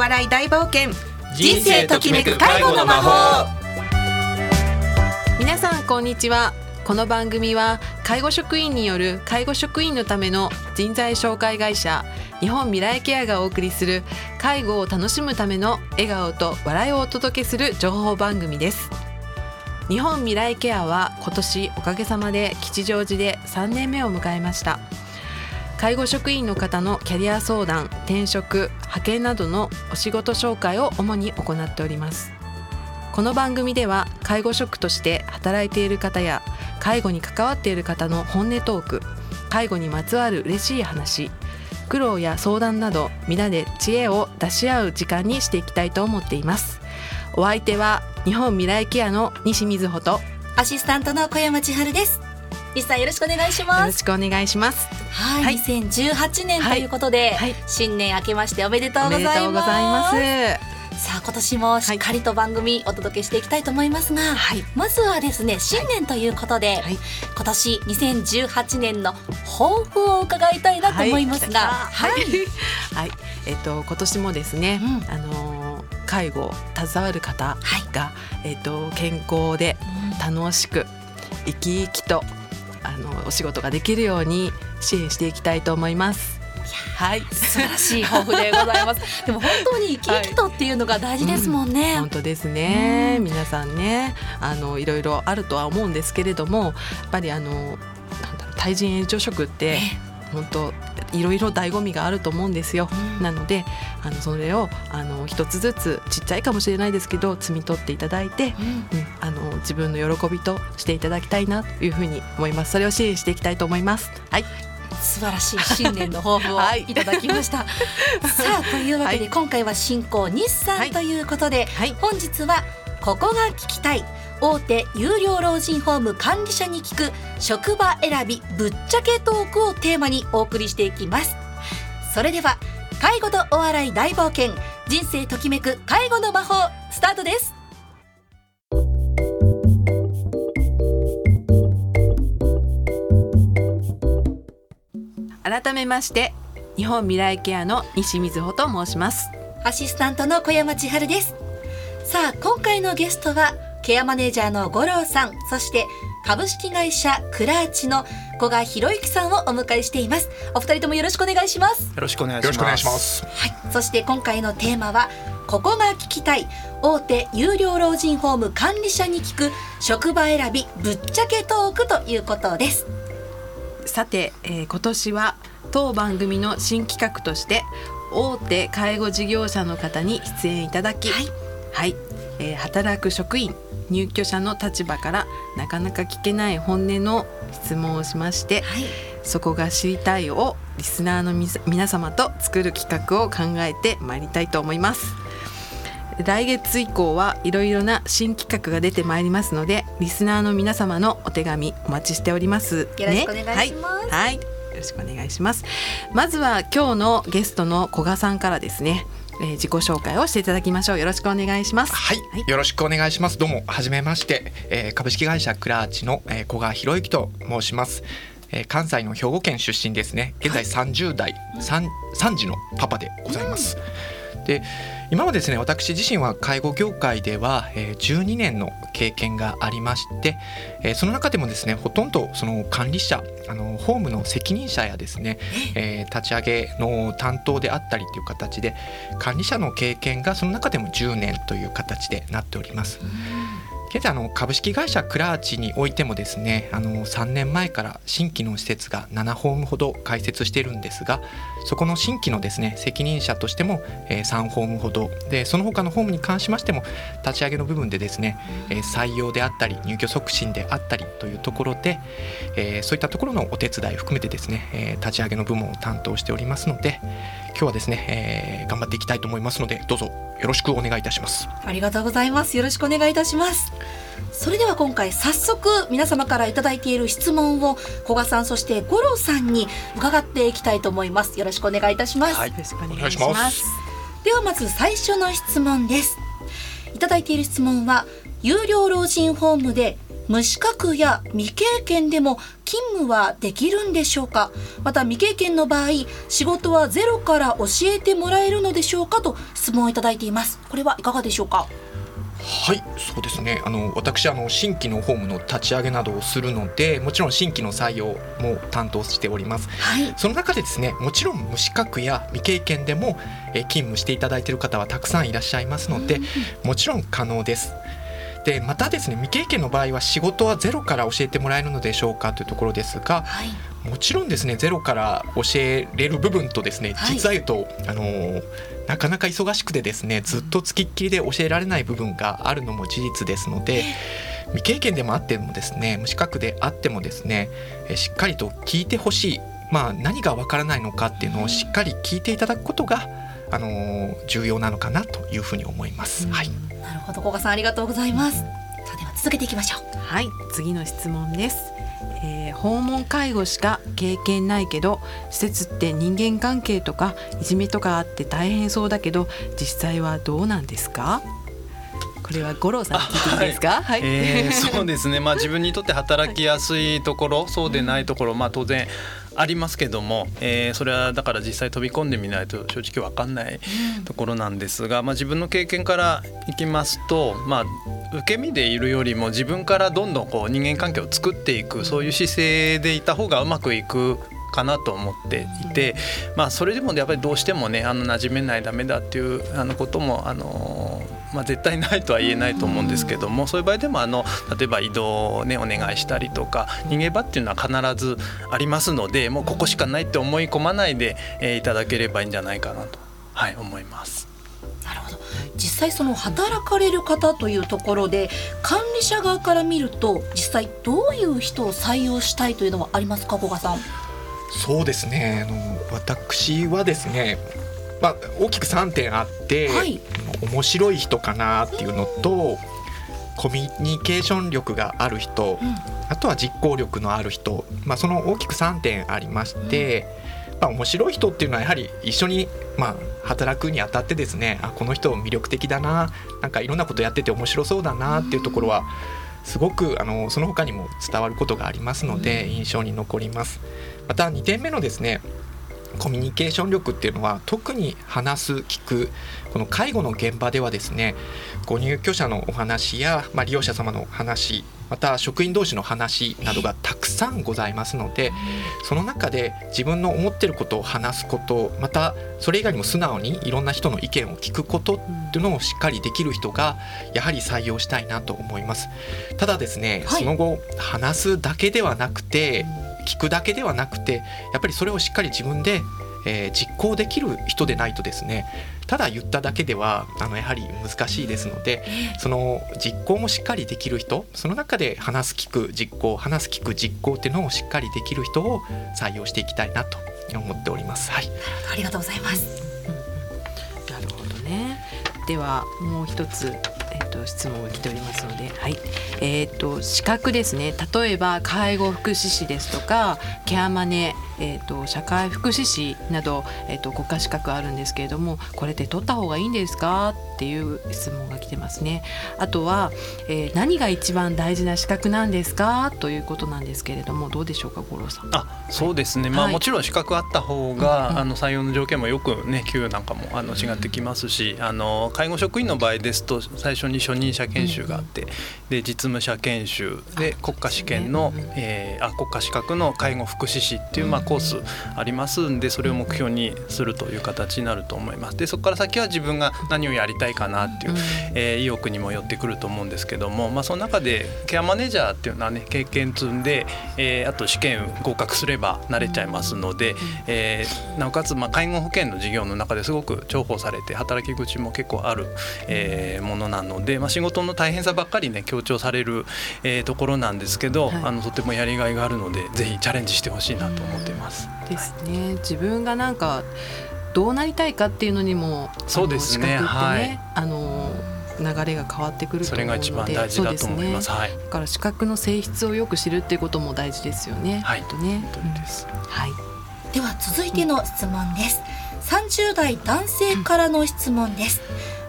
笑い大冒険。人生ときめく介護の魔法。皆さんこんにちは。この番組は介護職員による介護職員のための人材紹介会社日本未来ケアがお送りする介護を楽しむための笑顔と笑いをお届けする情報番組です。日本未来ケアは今年おかげさまで吉祥寺で3年目を迎えました。介護職員の方のキャリア相談転職派遣などのお仕事紹介を主に行っております。この番組では介護職として働いている方や介護に関わっている方の本音トーク介護にまつわる嬉しい話苦労や相談など皆で知恵を出し合う時間にしていきたいと思っています。お相手は日本未来ケアの西瑞穂とアシスタントの小山千春です。西さんよろしくお願いします。よろしくお願いします。はい、はい、2018年ということで、はい、新年明けましておめでとうございます。さあ今年もしっかりと番組お届けしていきたいと思いますが、はい、まずはですね新年ということで、はい、今年2018年の抱負を伺いたいなと思いますが、はい、はい、えっ、ー、と今年もですね、うん、あの介護携わる方が、えっ、ー、と健康で楽しく生き生きとあのお仕事ができるように支援していきたいと思います。はい、素晴らしい抱負でございます。でも本当に生き生きとっていうのが大事ですもんね。はいうん、本当ですね。皆さんね、あのいろいろあるとは思うんですけれども、やっぱりあのなんだろう対人援助職って。本当いろいろ醍醐味があると思うんですよ、うん、なのであのそれをあの一つずつちっちゃいかもしれないですけど摘み取っていただいて、うん、うん、あの自分の喜びとしていただきたいなというふうに思います。それを支援していきたいと思います。はい。素晴らしい新年の抱負をい。ただきました。はい、さあというわけで、今回は進行日産ということで、はい、本日はここが聞きたい大手有料老人ホーム管理者に聞く職場選びぶっちゃけトークをテーマにお送りしていきます。それでは介護とお笑い大冒険人生ときめく介護の魔法スタートです。改めまして日本未来ケアの西瑞穂と申します。アシスタントの小山千春です。さあ今回のゲストはケアマネージャーの五郎さんそして株式会社クラーチの古賀博之さんをお迎えしています。お二人ともよろしくお願いします。よろしくお願いします。はい。そして今回のテーマはここが聞きたい。大手有料老人ホーム管理者に聞く職場選びぶっちゃけトークということです。さて、えー、今年は当番組の新企画として大手介護事業者の方に出演いただき、はい、はい、えー、働く職員入居者の立場からなかなか聞けない本音の質問をしまして、はい、そこが知りたいをリスナーの皆様と作る企画を考えてまいりたいと思います。来月以降はいろいろな新企画が出てまいりますのでリスナーの皆様のお手紙お待ちしております、ね、よろしくお願いします、はい、はい、よろしくお願いします。まずは今日のゲストの古賀さんからですねえー、自己紹介をしていただきましょう。よろしくお願いします。はい、はい、よろしくお願いします。どうもはじめまして、えー、株式会社クラーチの、えー、古賀博之と申します。えー、関西の兵庫県出身ですね。現在30代、はい、3, 3児のパパでございます、うん、で今はですね私自身は介護業界では、えー、12年の経験がありまして、えー、その中でもですねほとんどその管理者あのホームの責任者やですね、えー、立ち上げの担当であったりという形で管理者の経験がその中でも10年という形でなっております。現在あの株式会社クラーチにおいてもですねあの3年前から新規の施設が7ホームほど開設しているんですがそこの新規のですね責任者としても、えー、3ホームほど。でその他のホームに関しましても立ち上げの部分でですね、えー、採用であったり入居促進であったりというところで、えー、そういったところのお手伝い含めてですね、え、立ち上げの部門を担当しておりますので今日はですね、え、頑張っていきたいと思いますのでどうぞよろしくお願いいたします。ありがとうございます。よろしくお願いいたします。それでは今回早速皆様から頂いている質問を古賀さんそして五郎さんに伺っていきたいと思います。よろしくお願いいたします、はい、よろしくお願いします。ではまず最初の質問です。いただいている質問は有料老人ホームで無資格や未経験でも勤務はできるんでしょうか？また未経験の場合仕事はゼロから教えてもらえるのでしょうか？と質問をいただいています。これはいかがでしょうか？はいそうですね。あの私あの新規のホームの立ち上げなどをするのでもちろん新規の採用も担当しております、はい、その中でですねもちろん無資格や未経験でも、え勤務していただいている方はたくさんいらっしゃいますので、うん、もちろん可能ですでまたですね未経験の場合は仕事はゼロから教えてもらえるのでしょうかというところですが、はい、もちろんですねゼロから教えれる部分とですね、実は言うと、あのーなかなか忙しくてですねずっとつきっきりで教えられない部分があるのも事実ですので未経験でもあってもですね無資格であってもですねしっかりと聞いてほしい、まあ、何がわからないのかっていうのをしっかり聞いていただくことがあの重要なのかなというふうに思います。はい、なるほど、古賀さんありがとうございます。さあでは続けていきましょう。はい、次の質問です。えー、訪問介護しか経験ないけど施設って人間関係とかいじめとかあって大変そうだけど実際はどうなんですか？これは五郎さん聞いていいですか、はい、えー、そうですね。まあ自分にとって働きやすいところ、そうでないところまあ当然ありますけども、えー、それはだから実際飛び込んでみないと正直分かんないところなんですが、まあ、自分の経験からいきますと、まあ、受け身でいるよりも自分からどんどんこう人間関係を作っていくそういう姿勢でいた方がうまくいくかなと思っていて、まあ、それでもやっぱりどうしてもねあの馴染めないダメだっていうあのこともあのまあ、絶対ないとは言えないと思うんですけどもそういう場合でもあの例えば移動を、ね、お願いしたりとか逃げ場っていうのは必ずありますのでもうここしかないって思い込まないで、えー、いただければいいんじゃないかなと、はい、思います。なるほど実際その働かれる方というところで管理者側から見ると実際どういう人を採用したいというのはありますか古賀さん？そうですねあの私はですねまあ、大きく3点あって、はい、面白い人かなっていうのとコミュニケーション力がある人、うん、あとは実行力のある人、まあ、その大きく3点ありまして、うん、まあ、面白い人っていうのはやはり一緒に、まあ、働くにあたってですねあこの人魅力的だななんかいろんなことやってて面白そうだなっていうところはすごくあのその他にも伝わることがありますので印象に残ります。また2点目のですねコミュニケーション力っていうのは特に話す聞くこの介護の現場ではですねご入居者のお話や、まあ、利用者様の話また職員同士の話などがたくさんございますのでその中で自分の思ってることを話すことまたそれ以外にも素直にいろんな人の意見を聞くことっていうのをしっかりできる人がやはり採用したいなと思います。ただですね、はい、その後話すだけではなくて聞くだけではなくてやっぱりそれをしっかり自分で、えー、実行できる人でないとですねただ言っただけではあのやはり難しいですのでその実行もしっかりできる人その中で話す聞く実行話す聞く実行っていうのをしっかりできる人を採用していきたいなと思っております。はい、ありがとうございます。なるほどね。ではもう一つと質問が来ておりますので、はい、えっ、ー、と資格ですね。例えば介護福祉士ですとかケアマネえーと、社会福祉士など、えーと、国家資格あるんですけれどもこれって取った方がいいんですか？っていう質問が来てますね。あとは、えー、何が一番大事な資格なんですか？ということなんですけれどもどうでしょうか五郎さん。あそうですね、はい、まあ、もちろん資格あった方が、あの採用の条件もよくね給与なんかもあの違ってきますし、あの介護職員の場合ですと最初に初任者研修があって、で実務者研修で国家試験の、えー、あ国家資格の介護福祉士っていう、まあ、コースありますんでそれを目標にするという形になると思います。でそこから先は自分が何をやりたいかなっていう、えー、意欲にもよってくると思うんですけども、まあ、その中でケアマネージャーっていうのはね経験積んで、えー、あと試験合格すれば慣れちゃいますので、えー、なおかつまあ介護保険の事業の中ですごく重宝されて働き口も結構ある、えー、ものなので、まあ、仕事の大変さばっかりね強調される、えー、ところなんですけど、はい、あのとてもやりがいがあるのでぜひチャレンジしてほしいなと思っています。ですね、自分がなんかどうなりたいかっていうのにもそうですね、ね、はい、あの流れが変わってくると思うのでそれが一番大事だと思います。すね、はい、だから資格の性質をよく知るっていうことも大事ですよね。はい、とね。本当です。はい。では続いての質問です。三、十、代男性からの質問です。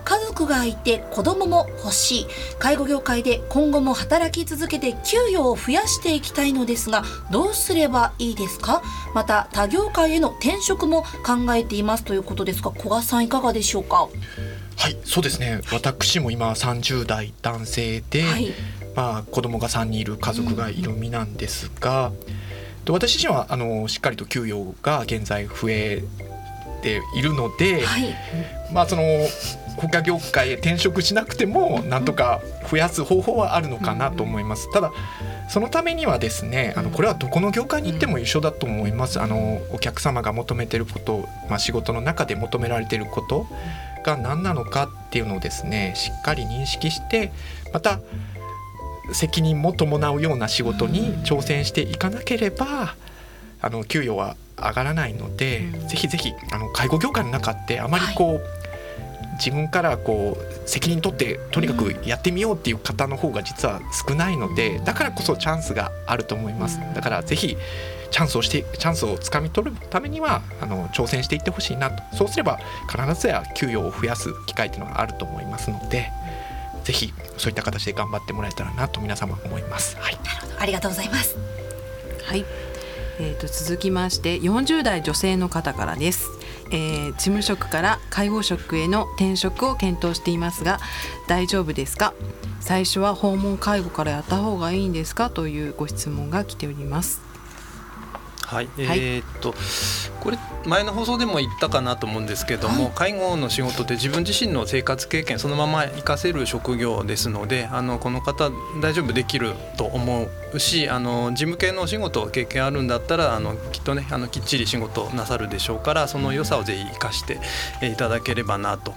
家族がいて子供も欲しい。介護業界で今後も働き続けて給与を増やしていきたいのですがどうすればいいですか？また他業界への転職も考えていますということですが古賀さんいかがでしょうか？はいそうですね。私も今30代男性で、はい、まあ、子供が3人いる家族がいる身なんですが、うん、私自身はあのしっかりと給与が現在増えているので、はい、まあその他業界へ転職しなくてもなんとか増やす方法はあるのかなと思います。ただそのためにはですねあのこれはどこの業界に行っても一緒だと思います。あのお客様が求めてること、まあ、仕事の中で求められてることが何なのかっていうのをですねしっかり認識してまた責任も伴うような仕事に挑戦していかなければあの給与は上がらないので、うん、ぜひぜひあの介護業界の中ってあまりこう、はい、自分からこう責任取ってとにかくやってみようっていう方の方が実は少ないのでだからこそチャンスがあると思います。だからぜひチャンスをしてチャンスをつかみ取るためにはあの挑戦していってほしいなとそうすれば必ずや給与を増やす機会っていうのがあると思いますので。ぜひそういった形で頑張ってもらえたらなと皆様思います。はい、ありがとうございます。はい。えー、と続きまして40代女性の方からです、えー、事務職から介護職への転職を検討していますが大丈夫ですか？最初は訪問介護からやった方がいいんですか？というご質問が来ております。はい、えー、っとこれ前の放送でも言ったかなと思うんですけども、はい、介護の仕事って自分自身の生活経験そのまま活かせる職業ですのであのこの方大丈夫できると思うしあの事務系のお仕事経験あるんだったらあのきっとねあのきっちり仕事なさるでしょうからその良さをぜひ生かしていただければなと。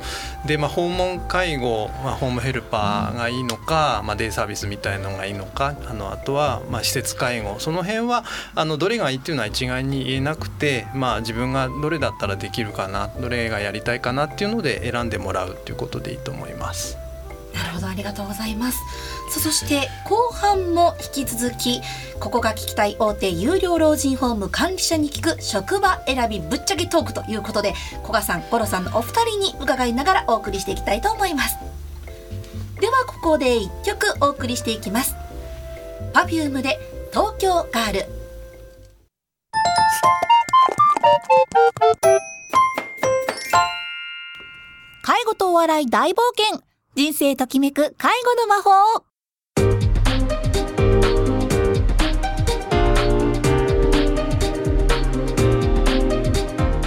で、まあ、訪問介護、まあ、ホームヘルパーがいいのか、まあ、デイサービスみたいのがいいのかあのあとは、まあ、施設介護。その辺はあのどれがいいっていうのは一概に言えなくて、まあ、自分がどれだったらできるかなどれがやりたいかなっていうので選んでもらうっていうことでいいと思います。なるほどありがとうございます。さそして後半も引き続きここが聞きたい大手有料老人ホーム管理者に聞く職場選びぶっちゃけトークということで古賀さん五郎さんのお二人に伺いながらお送りしていきたいと思います。ではここで一曲お送りしていきます。Perfume で東京ガール。介護とお笑い大冒険。人生ときめく介護の魔法。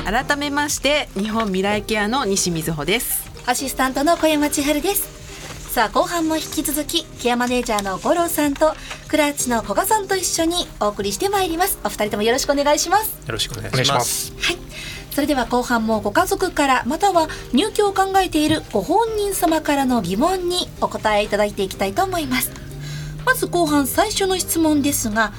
改めまして日本未来ケアの西瑞穂です。アシスタントの小山千春ですさあ後半も引き続きケアマネージャーの五郎さんとクラッチの古賀さんと一緒にお送りしてまいります。お二人ともよろしくお願いします。よろしくお願いします。はい。それでは後半もご家族からまたは入居を考えているご本人様からの疑問にお答えいただいていきたいと思います。まず後半最初の質問ですが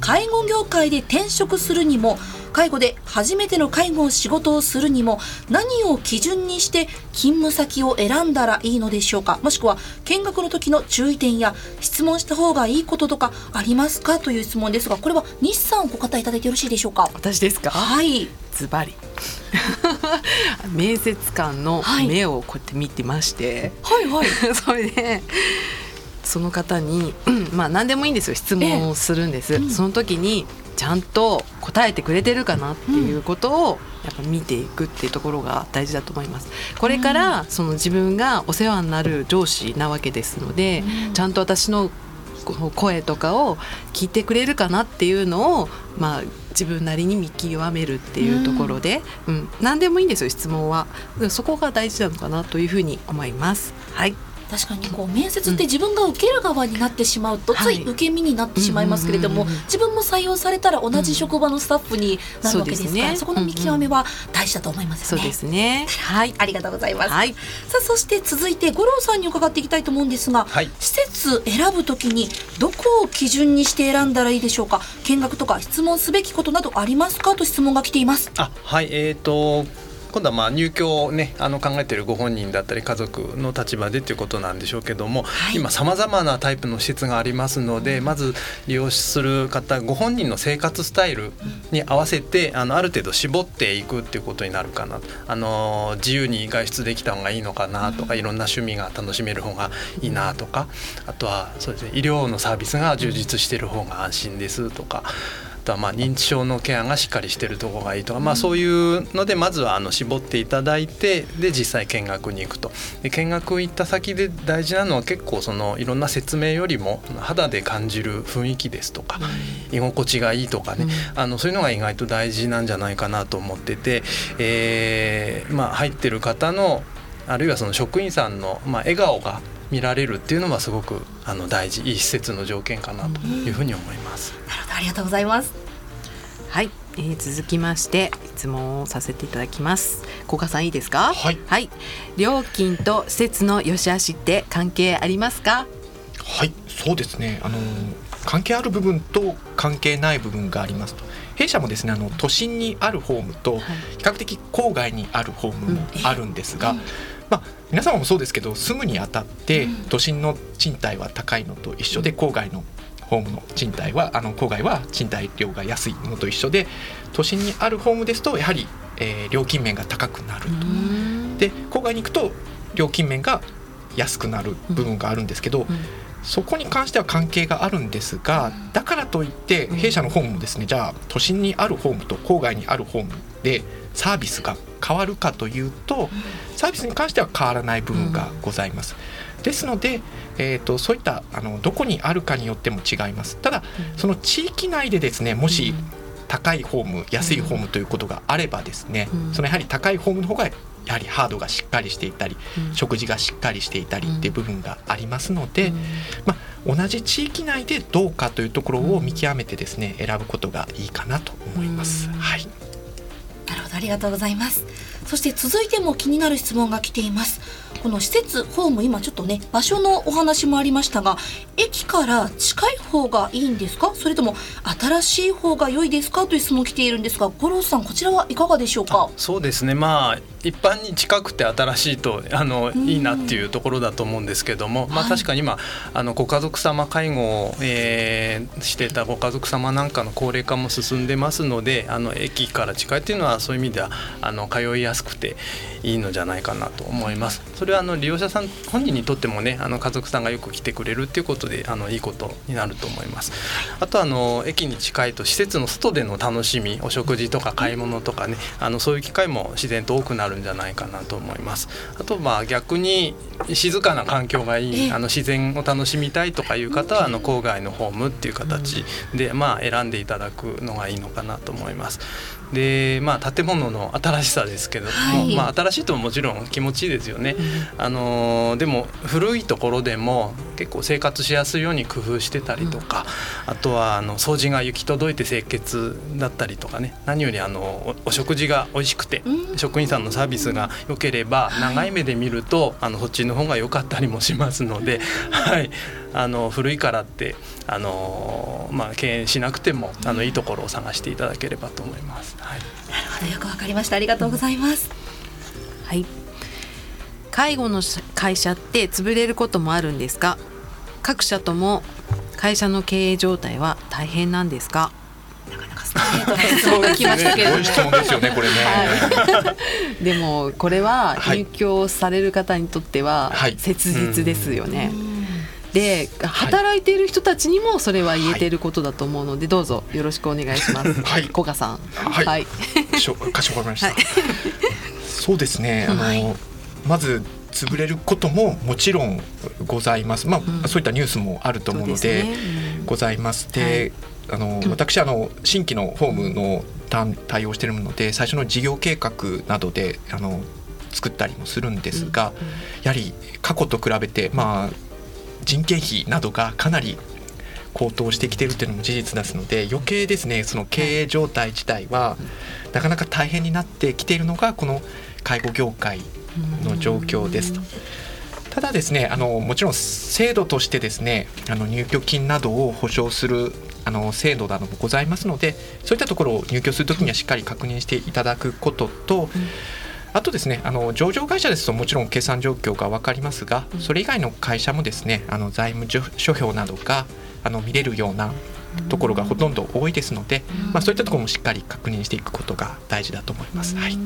介護業界で転職するにも介護で初めての介護を仕事をするにも何を基準にして勤務先を選んだらいいのでしょうか？もしくは見学の時の注意点や質問した方がいいこととか？ありますか。という質問ですがこれは日産お答えいただいてよろしいでしょうか。私ですか。はいズバリ面接官の目をこうやって見てまして、はいはい、それでその方に、まあ何でもいいんですよ質問をするんです、ええうん、その時にちゃんと答えてくれてるかなっていうことをやっぱ見ていくっていうところが大事だと思います。これからその自分がお世話になる上司なわけですので、ちゃんと私の声とかを聞いてくれるかなっていうのをまあ自分なりに見極めるっていうところで、うん、何でもいいんですよ質問は。そこが大事なのかなというふうに思います。はい確かにこう面接って自分が受ける側になってしまうと、つい受け身になってしまいますけれども、自分も採用されたら同じ職場のスタッフになるわけですから、うんそこの見極めは大事だと思います、ね、そうですね。はい。ありがとうございます、はい、さあそして続いて五郎さんに伺っていきたいと思うんですが、はい、施設選ぶときにどこを基準にして選んだらいいでしょうか？見学とか質問すべきことなどありますか？と質問が来ています。あはい。えーと今度はまあ入居をねあの考えているご本人だったり家族の立場でということなんでしょうけども、はい、今さまざまなタイプの施設がありますのでまず利用する方ご本人の生活スタイルに合わせてあのある程度絞っていくっていうことになるかなあの自由に外出できた方がいいのかなとかいろんな趣味が楽しめる方がいいなとかあとはそうですね医療のサービスが充実している方が安心ですとか。とはまあ認知症のケアがしっかりしてるところがいいとか、まあ、そういうのでまずはあの絞っていただいてで実際見学に行くと。で見学行った先で大事なのは結構そのいろんな説明よりも肌で感じる雰囲気ですとか、居心地がいいとかね、あのそういうのが意外と大事なんじゃないかなと思ってて、えーまあ、入ってる方のあるいはその職員さんの、まあ、笑顔が見られるっていうのはすごくあの大事いい施設の条件かなというふうに思います。なるほどありがとうございます。はい、えー、続きまして質問をさせていただきます。古賀さんいいですか？はい。はい、料金と施設の良し悪しって関係ありますか？はい、そうですね。あの関係ある部分と関係ない部分がありますと。弊社もですねあの都心にあるホームと比較的郊外にあるホームもあるんですが、まあ、皆様もそうですけど住むにあたって都心の賃貸は高いのと一緒で郊外のホームの賃貸はあの郊外は賃貸料が安いのと一緒で都心にあるホームですとやはり、えー、料金面が高くなると。で郊外に行くと料金面が安くなる部分があるんですけど、そこに関しては関係があるんですがだからといって弊社のホームもですねじゃあ都心にあるホームと郊外にあるホームでサービスが変わるかというとサービスに関しては変わらない部分がございます。ですので、えーと、そういったあのどこにあるかによっても違います。ただその地域内でですねもし高いホーム安いホームということがあればですね、そのやはり高いホームの方がやはりハードがしっかりしていたり、食事がしっかりしていたりっていう部分がありますので、まあ、同じ地域内でどうかというところを見極めてですね選ぶことがいいかなと思います。はいありがとうございます。そして続いても気になる質問が来ています。この施設ホーム今ちょっとね場所のお話もありましたが駅から近い方がいいんですか？それとも新しい方が良いですか？という質問来ているんですが五郎さんこちらはいかがでしょうか？そうですね。まあ一般に近くて新しいとあのいいなっていうところだと思うんですけども、まあ、確かに今、あのご家族様介護を、えー、してたご家族様なんかの高齢化も進んでますのであの駅から近いっていうのはそういう意味ではあの通いやすくていいのじゃないかなと思います。それはあの利用者さん本人にとってもねあの家族さんがよく来てくれるっていうことであのいいことになると思います。あとあの駅に近いと施設の外での楽しみお食事とか買い物とかねあのそういう機会も自然と多くなるんじゃないかなと思います。あとまあ逆に静かな環境がいいあの自然を楽しみたいとかいう方はあの郊外のホームっていう形でまあ選んでいただくのがいいのかなと思います。でまあ建物の新しさですけども、はい、まあ、新しいともちろん気持ちいいですよね、うん、あのでも古いところでも結構生活しやすいように工夫してたりとか、うん、あとはあの掃除が行き届いて清潔だったりとかね。何よりあのお食事が美味しくて、うん、職員さんのサービスが良ければ長い目で見ると、あのそっちの方が良かったりもしますので、はい、あの古いからってあの、まあ、敬遠しなくてもあのいいところを探していただければと思います。はい、なるほど。よくわかりました。ありがとうございます。はい。介護の会社って潰れることもあるんですか？各社とも会社の経営状態は大変なんですか？なかなかストレートな質問が来ましたけど、ね、質問ですよねこれね、はい、でもこれは入居される方にとっては切実ですよね、はいで働いている人たちにもそれは言えてることだと思うので、どうぞよろしくお願いします。はい、古賀さん。はい。はい、かしこまりました。はい、そうですね。あの、はい、まず潰れることももちろんございます。まあ、うん、そういったニュースもあると思うので、ね。うん、ございます。で、あの私あの新規のホームの対応しているので最初の事業計画などであの作ったりもするんですが、うん、やはり過去と比べてまあ人件費などがかなり高騰してきてるっていうのも事実ですので余計ですねその経営状態自体はなかなか大変になってきているのがこの介護業界の状況ですと。ただですねあのもちろん制度としてですねあの入居金などを保証するあの制度などもございますのでそういったところを入居するときにはしっかり確認していただくことと、あとですねあの上場会社ですともちろん決算状況が分かりますがそれ以外の会社もですねあの財務諸表などがあの見れるようなところがほとんど多いですので、まあ、そういったところもしっかり確認していくことが大事だと思います。はい、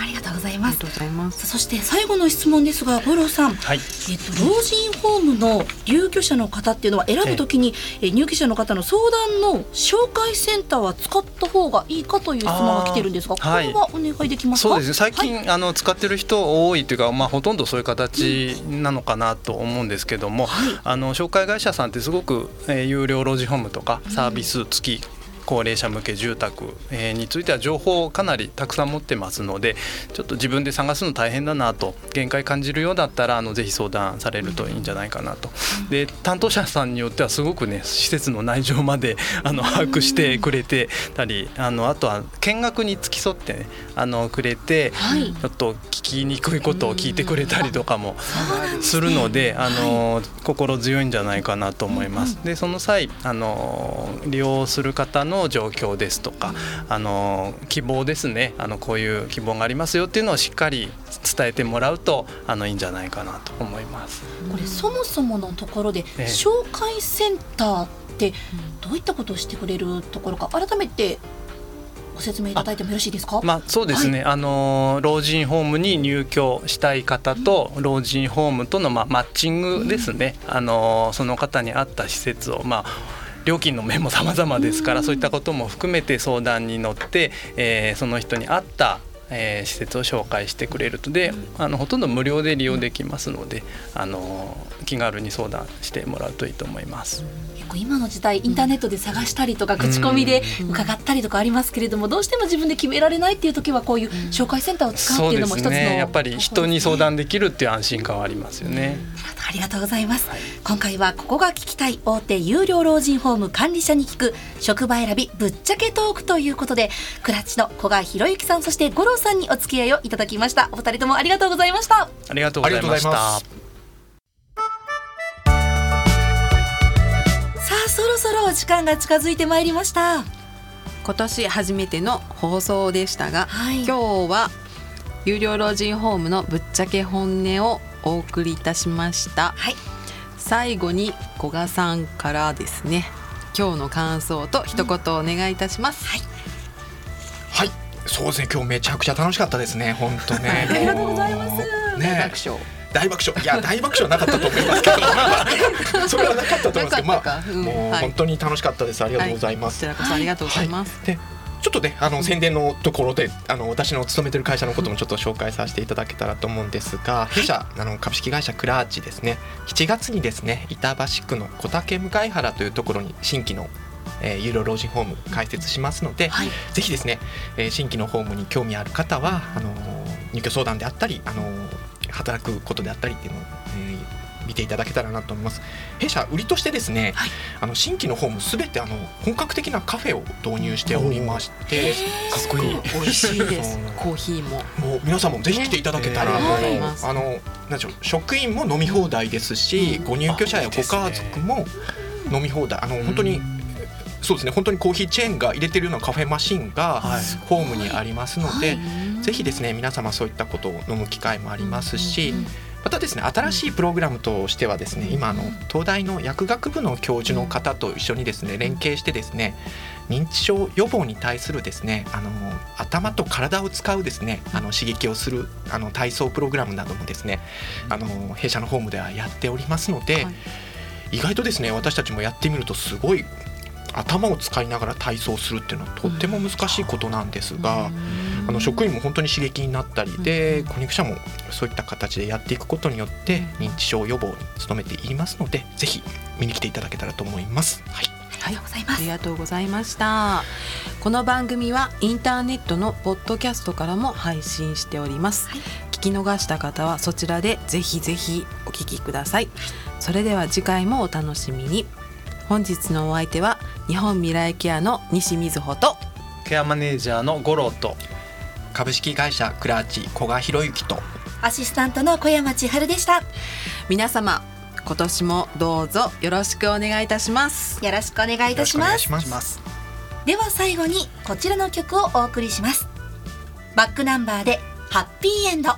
ありがとうございます。ますそして最後の質問ですが、五郎さん、はい、えっと老人ホームの入居者の方っていうのは選ぶときに、え入居者の方の相談の紹介センターは使った方がいいかという質問が来てるんですが、これはお願いできますか？そうですね。最近、はい、あの使ってる人多いというか、まあほとんどそういう形なのかなと思うんですけども、はい、あの紹介会社さんってすごく、えー、有料老人ホームとかサービス付き高齢者向け住宅については情報をかなりたくさん持ってますのでちょっと自分で探すの大変だなと限界感じるようだったらあのぜひ相談されるといいんじゃないかなと。で担当者さんによってはすごくね施設の内情まであの把握してくれてたりあのあとは見学に付き添ってねあのくれて、はい、ちょっと聞きにくいことを聞いてくれたりとかもするのであの、心強いんじゃないかなと思います。でその際あの利用する方のの状況ですとかあの希望ですねあのこういう希望がありますよっていうのをしっかり伝えてもらうとあのいいんじゃないかなと思います。これそもそものところで、紹介センターってどういったことをしてくれるところか改めてご説明いただいてもよろしいですか？まあ、そうですね。はい、あの老人ホームに入居したい方と老人ホームとのまあマッチングですね。うん、あのその方に合った施設をまあ料金の面も様々ですからそういったことも含めて相談に乗って、えー、その人に合ったえー、施設を紹介してくれると。であのほとんど無料で利用できますのであの気軽に相談してもらうといいと思います。今の時代インターネットで探したりとか口コミで伺ったりとかありますけれどもどうしても自分で決められないっていう時はこういう紹介センターを使うっていうのも一つの、ね、やっぱり人に相談できるっていう安心感はありますよね。ありがとうございます、はい、今回はここが聞きたい大手有料老人ホーム管理者に聞く職場選びぶっちゃけトークということでクラッチの古賀博之さんそして五郎さんにお付き合いをいただきました。お二人ともありがとうございました。ありがとうございましたろそろ時間が近づいてまいりました。今年初めての放送でしたが、はい、今日は有料老人ホームのぶっちゃけ本音をお送りいたしました、はい、最後に古賀さんからですね今日の感想と一言お願いいたします、うん、はい、はい、そうですね。今日めちゃくちゃ楽しかったですね。本当ね。ありがとうございます。ね。爆笑大爆笑。いや大爆笑なかったと思いますけど それはなかったと思いますけどまあ、うん、もう本当に楽しかったです。ありがとうございます、はい、こちらこそありがとうございます、はい。ちょっとねあの宣伝のところであの私の勤めてる会社のこともちょっと紹介させていただけたらと思うんですが弊社あの株式会社クラーチですね。7月にですね板橋区の小竹向原というところに新規のえー、有料老人ホーム開設しますので、はい、ぜひですね、えー、新規のホームに興味ある方はあの入居相談であったり、あの働くことであったりっていうのを、えー見ていただけたらなと思います。弊社売りとしてですね、はい、あの新規のホームすべてあの本格的なカフェを導入しておりましてかっこいい美味しいです。コーヒーも。もう皆さんもぜひ来ていただけたら、ね、あのなんでしょう職員も飲み放題ですし、うん、ご入居者やご家族も飲み放題あの本当に、そうですね本当にコーヒーチェーンが入れてるようなカフェマシンがホームにありますので、はい、ぜひですね皆様そういったことを飲む機会もありますし、またですね新しいプログラムとしてはですね今の東大の薬学部の教授の方と一緒にですね連携してですね認知症予防に対するですねあの頭と体を使うですねあの刺激をするあの体操プログラムなどもですねあの弊社のホームではやっておりますので、はい、意外とですね私たちもやってみるとすごい頭を使いながら体操するっていうのはとっても難しいことなんですが。うんあの職員も本当に刺激になったりで婚約者もそういった形でやっていくことによって認知症予防に努めていますのでぜひ見に来ていただけたらと思います。はいありがとうございます。ありがとうございました。この番組はインターネットのポッドキャストからも配信しております。はい、聞き逃した方はそちらでぜひぜひお聞きください。それでは次回もお楽しみに。本日のお相手は日本未来ケアの西瑞穂とケアマネージャーの五郎と株式会社クラーチ古賀博之と。アシスタントの小山千春でした。皆様今年もどうぞよろしくお願いいたします。よろしくお願いいたします。では最後にこちらの曲をお送りします。バックナンバーでハッピーエンド